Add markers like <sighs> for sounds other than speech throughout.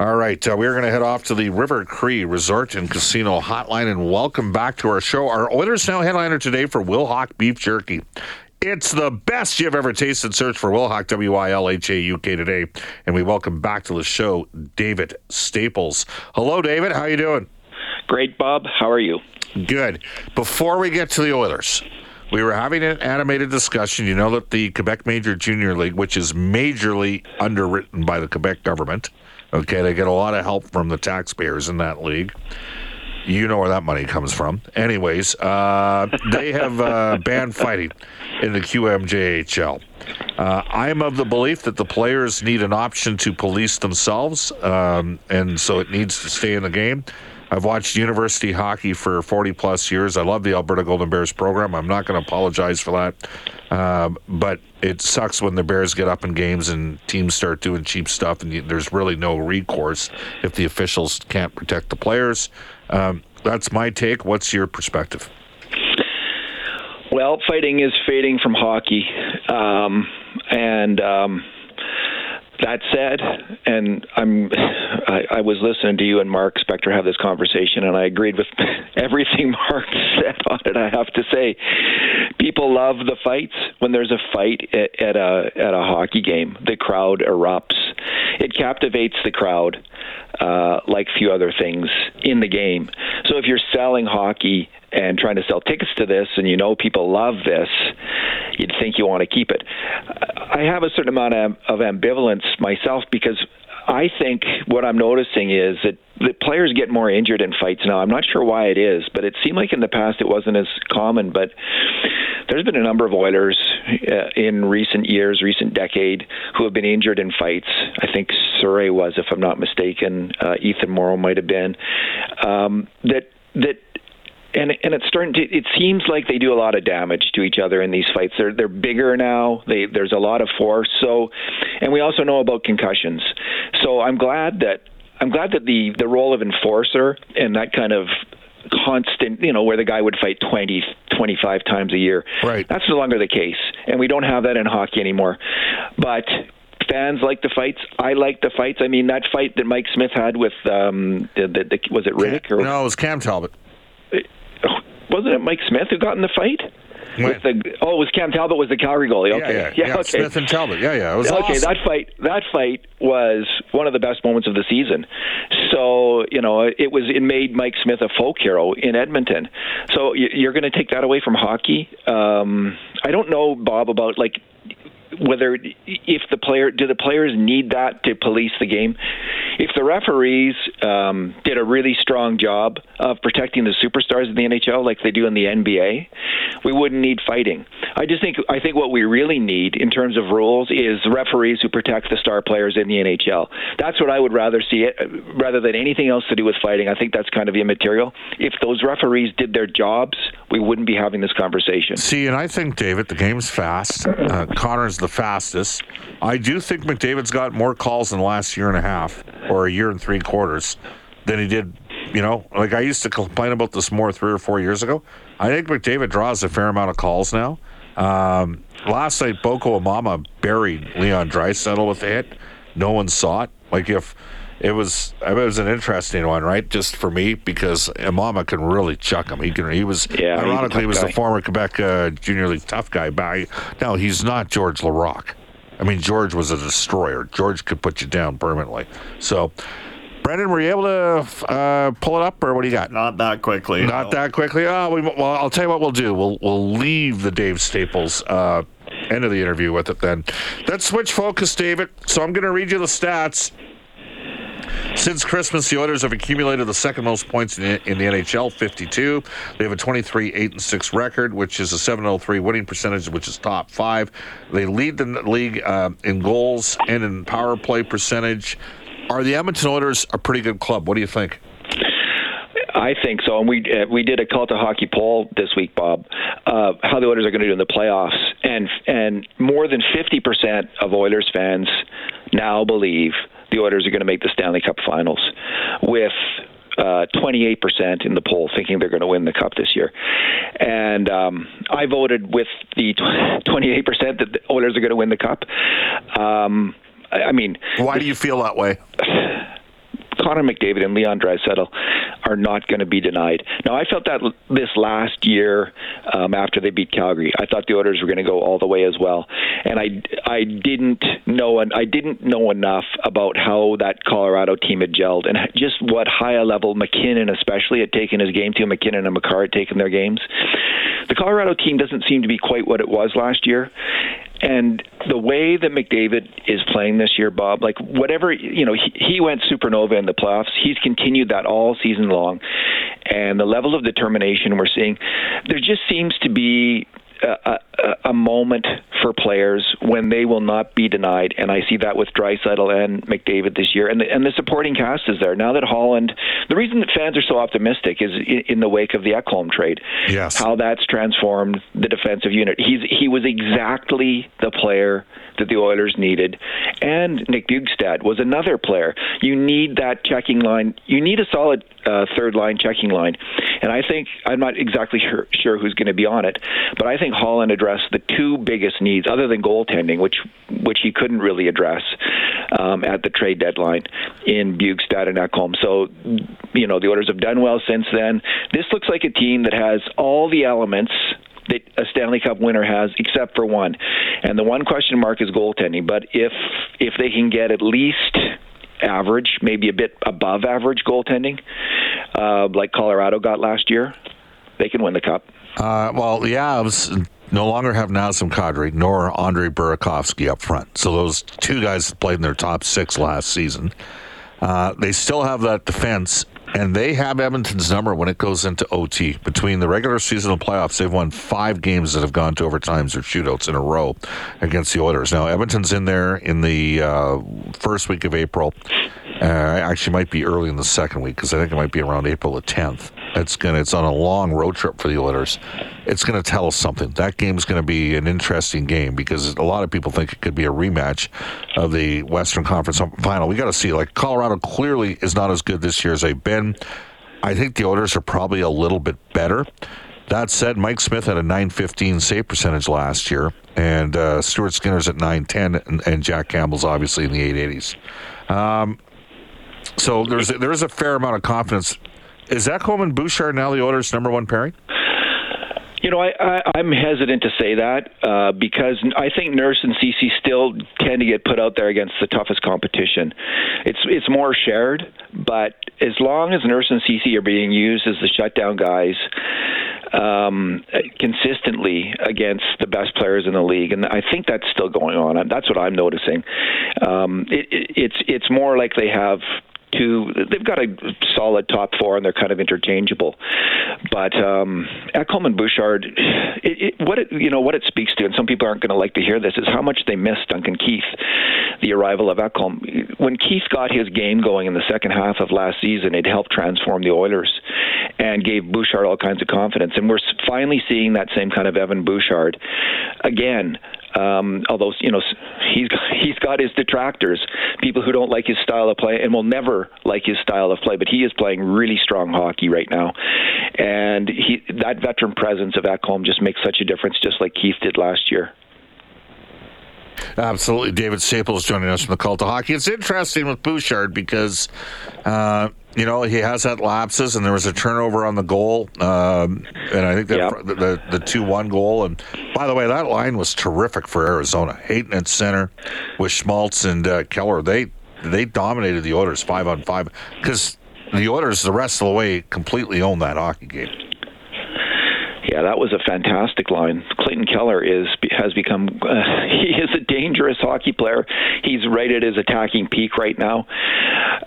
All right, uh, we're going to head off to the River Cree Resort and Casino Hotline and welcome back to our show. Our Oilers Now headliner today for Wilhauk Beef Jerky. It's the best you've ever tasted. Search for Wilhauk, W I L H A U K today. And we welcome back to the show David Staples. Hello, David. How you doing? Great, Bob. How are you? Good. Before we get to the Oilers, we were having an animated discussion. You know that the Quebec Major Junior League, which is majorly underwritten by the Quebec government, Okay, they get a lot of help from the taxpayers in that league. You know where that money comes from. Anyways, uh, <laughs> they have uh, banned fighting in the QMJHL. Uh, I'm of the belief that the players need an option to police themselves, um, and so it needs to stay in the game. I've watched university hockey for 40 plus years. I love the Alberta Golden Bears program. I'm not going to apologize for that. Um, but it sucks when the Bears get up in games and teams start doing cheap stuff, and you, there's really no recourse if the officials can't protect the players. Um, that's my take. What's your perspective? Well, fighting is fading from hockey. Um, and. Um, that said, and I'm, I, I, was listening to you and Mark Spector have this conversation, and I agreed with <laughs> everything Mark <laughs> said on it. I have to say, people love the fights. When there's a fight at, at a at a hockey game, the crowd erupts. It captivates the crowd uh, like few other things in the game. So if you're selling hockey and trying to sell tickets to this, and you know people love this, you'd think you want to keep it. I have a certain amount of, of ambivalence myself because I think what I'm noticing is that the players get more injured in fights now. I'm not sure why it is, but it seemed like in the past it wasn't as common. But there's been a number of Oilers uh, in recent years, recent decade, who have been injured in fights. I think Surrey was, if I'm not mistaken. Uh, Ethan Moreau might have been. Um, that that and and it's starting to. It seems like they do a lot of damage to each other in these fights. They're they're bigger now. They, there's a lot of force. So, and we also know about concussions. So I'm glad that I'm glad that the the role of enforcer and that kind of constant, you know, where the guy would fight 20, 25 times a year. Right. That's no longer the case, and we don't have that in hockey anymore. But fans like the fights. I like the fights. I mean, that fight that Mike Smith had with um, the, the, the was it Rittich or no? It was Cam Talbot wasn't it Mike Smith who got in the fight? With the oh, it was Cam Talbot was the Calgary goalie. Okay, yeah, yeah, yeah, okay. Smith and Talbot. Yeah, yeah, it was okay. Awesome. That fight, that fight was one of the best moments of the season. So you know, it was it made Mike Smith a folk hero in Edmonton. So you're going to take that away from hockey? Um, I don't know, Bob, about like whether if the player do the players need that to police the game if the referees um, did a really strong job of protecting the superstars in the NHL like they do in the NBA, we wouldn't need fighting. I just think I think what we really need in terms of rules is referees who protect the star players in the NHL. That's what I would rather see it rather than anything else to do with fighting. I think that's kind of immaterial. If those referees did their jobs, we wouldn't be having this conversation. See, and I think David, the game's fast. Uh, Connor's the fastest. I do think McDavid's got more calls in the last year and a half or a year and three quarters than he did. You know, like I used to complain about this more three or four years ago. I think McDavid draws a fair amount of calls now. Um, last night, Boko Imama buried Leon Draisaitl with a hit. No one saw it. Like if it was it was an interesting one, right? Just for me because Imama can really chuck him. He can. He was Yeah, a ironically he tough was the former Quebec uh, Junior League tough guy. But no, he's not George Laraque. I mean, George was a destroyer. George could put you down permanently. So, Brendan, were you able to uh, pull it up, or what do you got? Not that quickly. Not no. that quickly. Oh, we, well, I'll tell you what we'll do. We'll we'll leave the Dave Staples uh, end of the interview with it then. Let's switch focus, David. So I'm going to read you the stats. Since Christmas, the Oilers have accumulated the second most points in the, in the NHL, 52. They have a 23 8 and 6 record, which is a 703 winning percentage, which is top five. They lead the league uh, in goals and in power play percentage. Are the Edmonton Oilers a pretty good club? What do you think? I think so. And we uh, we did a Cult of Hockey poll this week, Bob, uh, how the Oilers are going to do in the playoffs, and and more than fifty percent of Oilers fans now believe the Oilers are going to make the Stanley Cup Finals, with. Uh, 28% in the poll thinking they're going to win the cup this year. And um, I voted with the 28% that the Oilers are going to win the cup. Um, I I mean, Why do you feel that way? <sighs> Connor McDavid and Leon Draisaitl are not going to be denied. Now, I felt that this last year um, after they beat Calgary, I thought the Oilers were going to go all the way as well, and I I didn't know and I didn't know enough about how that Colorado team had gelled and just what high level MacKinnon especially had taken his game to. MacKinnon and Makar had taken their games. The Colorado team doesn't seem to be quite what it was last year. And the way that McDavid is playing this year, Bob, like whatever, you know, he, he went supernova in the playoffs. He's continued that all season long. And the level of determination we're seeing, there just seems to be a, a, a moment for players when they will not be denied, and I see that with Draisaitl and McDavid this year, and the, and the supporting cast is there now that Holland. The reason that fans are so optimistic is in, in the wake of the Ekholm trade. Yes. how that's transformed the defensive unit. He's he was exactly the player that the Oilers needed, and Nick Bjugstad was another player. You need that checking line. You need a solid uh, third line checking line, and I think I'm not exactly sure, sure who's going to be on it, but I think Holland addressed the two biggest needs, other than goaltending, which which he couldn't really address um, at the trade deadline in Bjugstad and Ekholm. So, you know, the Oilers have done well since then. This looks like a team that has all the elements that a Stanley Cup winner has, except for one. And the one question mark is goaltending. But if if they can get at least average, maybe a bit above average goaltending, uh, like Colorado got last year, they can win the cup. Uh, well, the Avs no longer have Nazem Kadri nor Andre Burakovsky up front. So those two guys played in their top six last season. Uh, they still have that defense, and they have Edmonton's number when it goes into OT. Between the regular season and playoffs, they've won five games that have gone to overtimes or shootouts in a row against the Oilers. Now, Edmonton's in there in the uh, first week of April. Uh, actually, might be early in the second week because I think it might be around April the 10th. It's gonna. It's on a long road trip for the Oilers. It's gonna tell us something. That game's gonna be an interesting game because a lot of people think it could be a rematch of the Western Conference final. We got to see. Like Colorado clearly is not as good this year as they've been. I think the Oilers are probably a little bit better. That said, Mike Smith had a 915 save percentage last year, and uh, Stuart Skinner's at 910, and, and Jack Campbell's obviously in the 880s. Um, so there's a, there's a fair amount of confidence. Is Ekholm and Bouchard now the Oilers' number one pairing? You know, I, I, I'm hesitant to say that uh, because I think Nurse and Ceci still tend to get put out there against the toughest competition. It's it's more shared, but as long as Nurse and Ceci are being used as the shutdown guys um, consistently against the best players in the league, and I think that's still going on. That's what I'm noticing. Um, it, it, it's it's more like they have two. They've got a solid top four, and they're kind of interchangeable. But um, Ekholm and Bouchard, it, it, what it you know what it speaks to, and some people aren't going to like to hear this, is how much they miss Duncan Keith, the arrival of Ekholm. When Keith got his game going in the second half of last season, it helped transform the Oilers and gave Bouchard all kinds of confidence. And we're finally seeing that same kind of Evan Bouchard again. Um, although you know he's <laughs> he's got his detractors, people who don't like his style of play and will never like his style of play. But he is playing really strong hockey right now, and he that veteran presence of Ekholm just makes such a difference, just like Keith did last year. Absolutely. David Staples joining us from the Cult of Hockey. It's interesting with Bouchard because, uh, you know, he has had lapses, and there was a turnover on the goal, um, and I think that Yep. the the two one goal. And by the way, that line was terrific for Arizona. Hayton at center with Schmaltz and uh, Keller. They they dominated the Oilers five on five because the Oilers the rest of the way completely owned that hockey game. Yeah, that was a fantastic line. Clayton Keller is has become uh, <laughs> he is a dangerous hockey player. He's right at his attacking peak right now.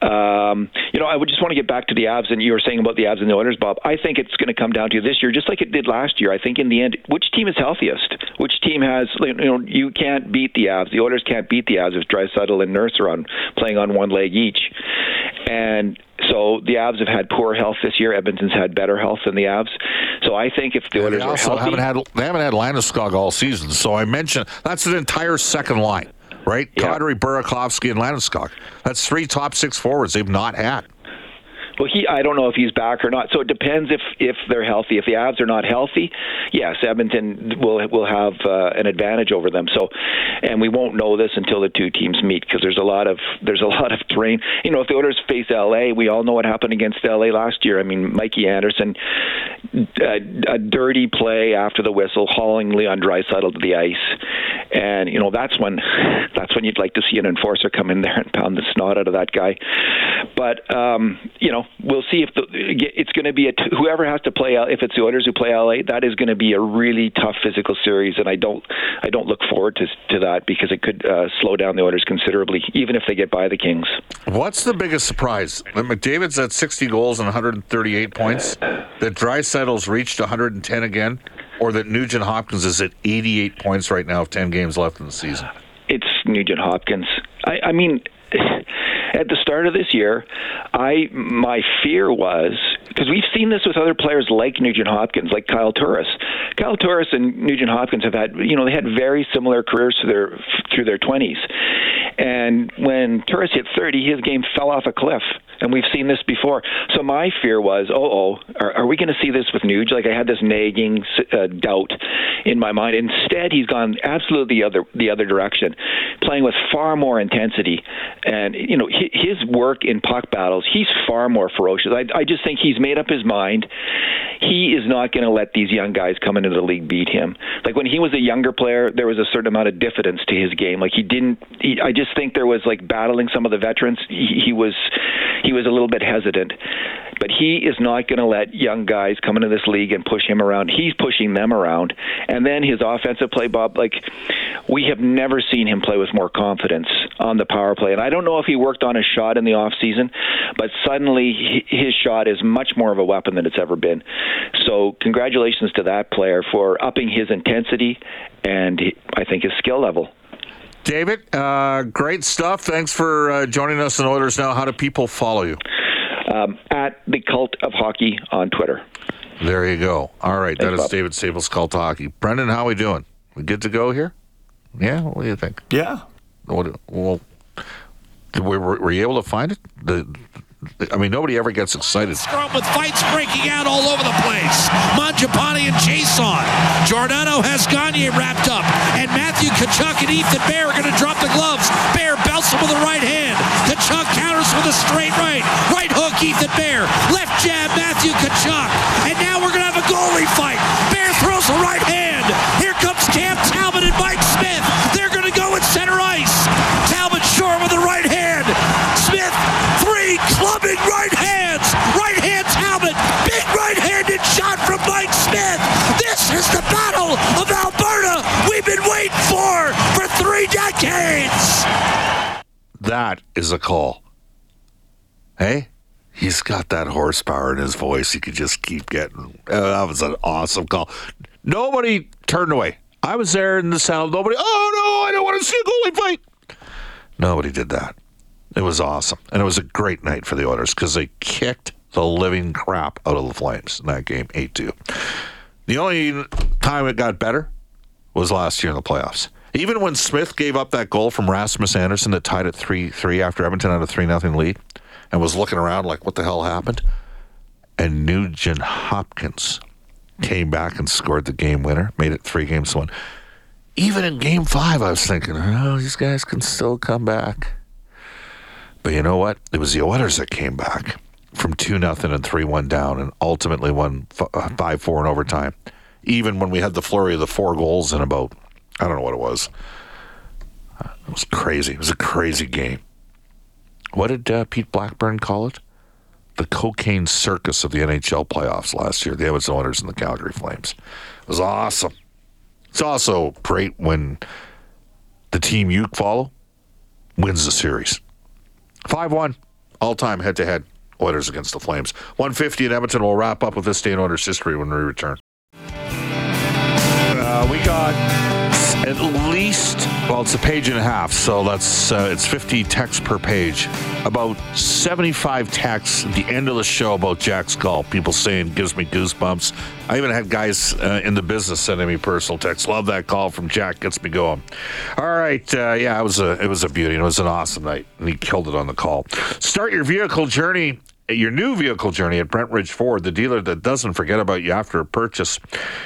Um, you know, I would just want to get back to the Avs, and you were saying about the Avs and the Oilers, Bob. I think it's going to come down to this year, just like it did last year. I think in the end, which team is healthiest? Which team has you know you can't beat the Avs. The Oilers can't beat the Avs if Draisaitl and Nurse are on playing on one leg each, and so the Avs have had poor health this year. Edmonton's had better health than the Avs. So I think if the They Oilers are also healthy, haven't had they haven't had Landeskog all season. So I mentioned that's an entire second line, right? Yeah. Kadri, Burakovsky, and Landeskog. That's three top six forwards they've not had. Well, he I don't know if he's back or not. So it depends if if they're healthy. If the Avs are not healthy, yes, Edmonton will will have uh, an advantage over them. So, and we won't know this until the two teams meet because there's a lot of there's a <laughs> lot of terrain. You know, if the Oilers face LA, we all know what happened against LA last year. I mean, Mikey Anderson, a, a dirty play after the whistle, hauling Leon Draisaitl to the ice, and you know that's when <laughs> that's when you'd like to see an enforcer come in there and pound the snot out of that guy. But um, you know, we'll see if the, it's going to be a t- whoever has to play. If it's the Oilers who play LA, that is going to be a really tough physical series, and I don't I don't look forward to to that because it could uh, slow down the Oilers considerably, even if they get by the Kings. What's the biggest surprise? That McDavid's at 60 goals and 138 points. That Draisaitl's reached 110 again, or that Nugent Hopkins is at 88 points right now, with 10 games left in the season. it's Nugent Hopkins. I, I mean, at the start of this year, I my fear was because we've seen this with other players like Nugent Hopkins, like Kyle Turris. Kyle Turris and Nugent Hopkins have had, you know, they had very similar careers to their through their twenties. And when Turris hit 30, his game fell off a cliff. And we've seen this before. So my fear was, oh, oh, are, are we going to see this with Nuge? Like I had this nagging uh, doubt in my mind. Instead, he's gone absolutely the other the other direction, playing with far more intensity. And you know, his work in puck battles, he's far more ferocious. I, I just think he's made up his mind. He is not going to let these young guys come into the league beat him. Like when he was a younger player, there was a certain amount of diffidence to his game. Like he didn't. He, I just think there was like battling some of the veterans. He, he was he was a little bit hesitant. But he is not going to let young guys come into this league and push him around. He's pushing them around. And then his offensive play, Bob, like we have never seen him play with more confidence on the power play. And I don't know if he worked on his shot in the off season, but suddenly his shot is much more of a weapon than it's ever been. So congratulations to that player for upping his intensity and I think his skill level. David, uh, great stuff. Thanks for uh, joining us on Oilers Now. How do people follow you? Um, at the Cult of Hockey on Twitter. There you go. All right, that Thanks, is Bob. David Staples, Cult of Hockey. Brendan, how we doing? We good to go here? Yeah. What do you think? Yeah. What, well, were, were were you able to find it? The, I mean, nobody ever gets excited. With fights breaking out all over the place. Mangiapane and Jason. Giordano has Gagne wrapped up. And Matthew Tkachuk and Ethan Bear are going to drop the gloves. Bear belts him with the right hand. Tkachuk counters with a straight right. Right hook, Ethan Bear. Left jab, Matthew Tkachuk. And now we're going to have a goalie fight. That is a call. Hey, he's got that horsepower in his voice. He could just keep getting. Uh, that was an awesome call. Nobody turned away. I was there in the sound. Nobody. Oh no! I don't want to see a goalie fight. Nobody did that. It was awesome, and it was a great night for the Oilers because they kicked the living crap out of the Flames in that game, eight two. The only time it got better was last year in the playoffs. Even when Smith gave up that goal from Rasmus Andersson that tied it 3 3 after Edmonton had a 3 0 lead and was looking around like, what the hell happened? And Nugent Hopkins came back and scored the game winner, made it three games to one. even in game five, I was thinking, oh, these guys can still come back. But you know what? It was the Oilers that came back from 2 nothing and 3 1 down and ultimately won uh, 5 4 in overtime. Even when we had the flurry of the four goals in about, I don't know what it was. It was crazy. It was a crazy game. What did uh, Pete Blackburn call it? The cocaine circus of the NHL playoffs last year, the Edmonton Oilers and the Calgary Flames. It was awesome. It's also great when the team you follow wins the series. 5 1, all time head to head. Oilers against the Flames. 150 in Edmonton. We'll wrap up with this day in Oilers history when we return. Uh, we got at least well it's a page and a half so that's uh, it's 50 texts per page. About 75 texts at the end of the show about jack's golf people saying gives me goosebumps. I even had guys uh, in the business sending me personal texts. Love that call from jack gets me going. All right uh, yeah it was a it was a beauty it was an awesome night and he killed it on the call. Start your vehicle journey your new vehicle journey at Brentridge Ford, the dealer that doesn't forget about you after a purchase.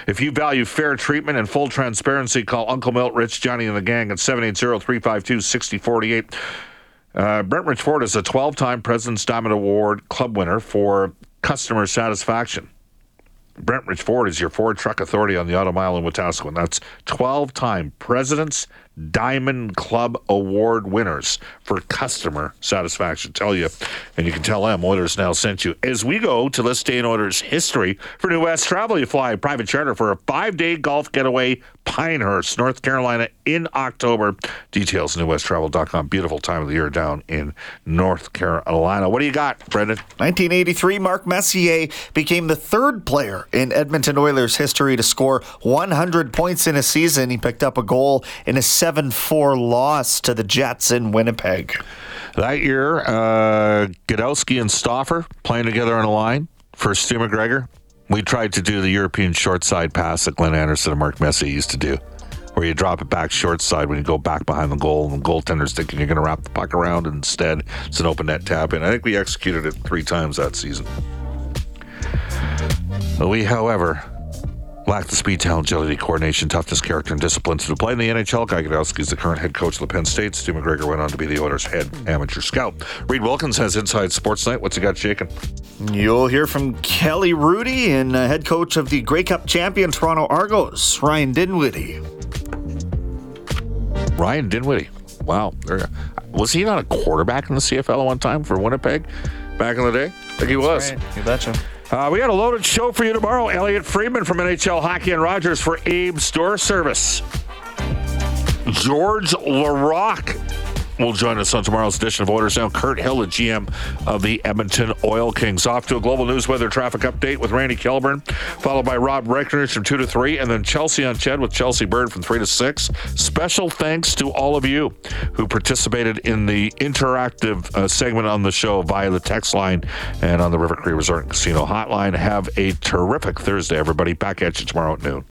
If you value fair treatment and full transparency, call Uncle Milt, Rich, Johnny, and the gang at 780-352-6048. Uh, Brentridge Ford is a 12-time President's Diamond Award club winner for customer satisfaction. Brentridge Ford is your Ford truck authority on the Auto Mile in Wetaskiwin. That's 12-time President's Diamond Club Award winners for customer satisfaction. Tell you, and you can tell them Oilers now sent you. As we go to this day in Oilers history for New West Travel, you fly a private charter for a five-day golf getaway, Pinehurst, North Carolina, in October. Details newwesttravel.com. Beautiful time of the year down in North Carolina. What do you got, Brendan? 1983, Mark Messier became the third player in Edmonton Oilers history to score 100 points in a season. He picked up a goal in a 7 4 loss to the Jets in Winnipeg. That year, uh, Gadowsky and Stauffer playing together on a line for Stu MacGregor. We tried to do the European short side pass that Glenn Anderson and Mark Messier used to do, where you drop it back short side when you go back behind the goal, and the goaltender's thinking you're going to wrap the puck around. And instead, it's an open net tap in. I think we executed it three times that season. We, however, lack the speed, talent, agility, coordination, toughness, character, and discipline to play in the NHL. Guy Gadowsky is the current head coach of the Penn State. Stu MacGregor went on to be the Oilers' head amateur scout. Reid Wilkins has Inside Sports Night. What's he got shaking? You'll hear from Kelly Rudy and uh, head coach of the Grey Cup champion Toronto Argos, Ryan Dinwiddie. Ryan Dinwiddie. Wow. Was he not a quarterback in the CFL at one time for Winnipeg back in the day? I think he was. Right. You betcha. Uh, we got a loaded show for you tomorrow. Elliotte Friedman from NHL Hockey and Rogers for Abe's Door Service. George Laraque will join us on tomorrow's edition of Oilers Now. Kirt Hill, the GM of the Edmonton Oil Kings. Off to a global news weather traffic update with Randy Kilburn, followed by Rob Breckenridge from 2 to 3, and then Chelsea on Ched with Chelsea Bird from 3 to 6. Special thanks to all of you who participated in the interactive uh, segment on the show via the text line and on the River Cree Resort and Casino hotline. Have a terrific Thursday, everybody. Back at you tomorrow at noon.